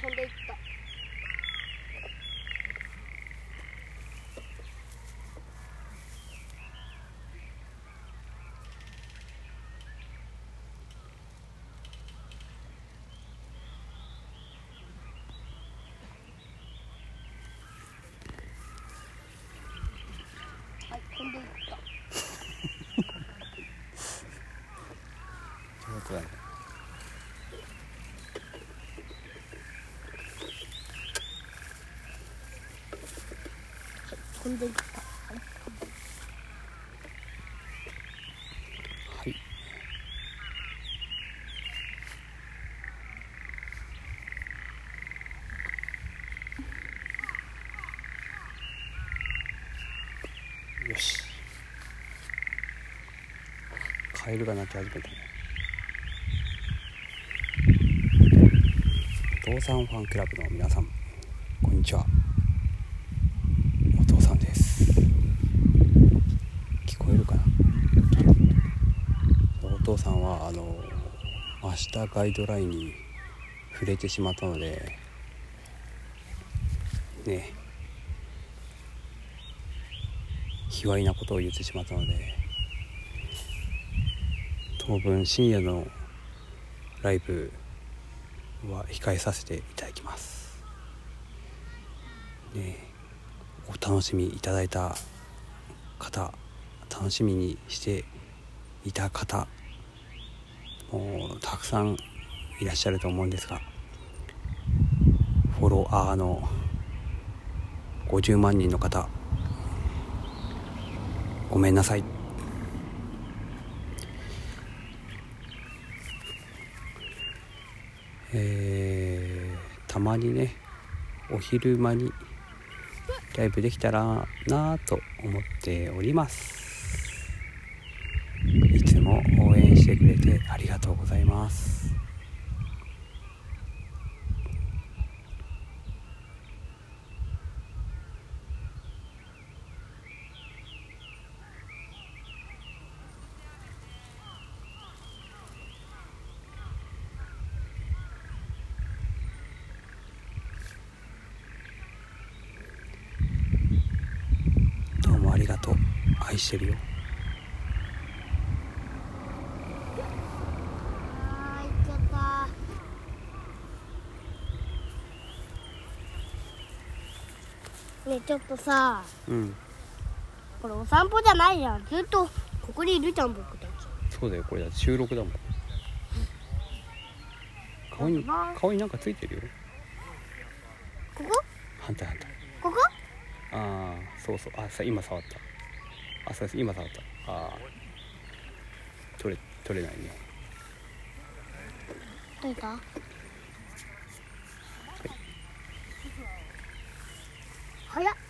飛んでいった。はい飛んでいった上手だね飛んでいったはい。よし。カエルが鳴き始めたね。お父さんファンクラブの皆さんこんにちはお父さんです聞こえるかなお父さんはあの明日ガイドラインに触れてしまったのでね卑猥なことを言ってしまったので当分深夜のライブは控えさせていただきます。ねお楽しみいただいた方楽しみにしていた方たくさんいらっしゃると思うんですがフォロワーの50万人の方ごめんなさい。えーたまにねお昼間にライブできたらなと思っております。いつもてありがとうございます。どうもありがとう。愛してるよあー行っちゃったねえちょっとさうん。これお散歩じゃないじゃん。ずっとここにいるじゃん僕たち。そうだよこれだって収録だもん。顔に顔になんかついてるよ。ここ？反対反対。ここ？ああそうそう。あさ今触った。あそうです今触った。ああ取れ取れないね。どういた？好了。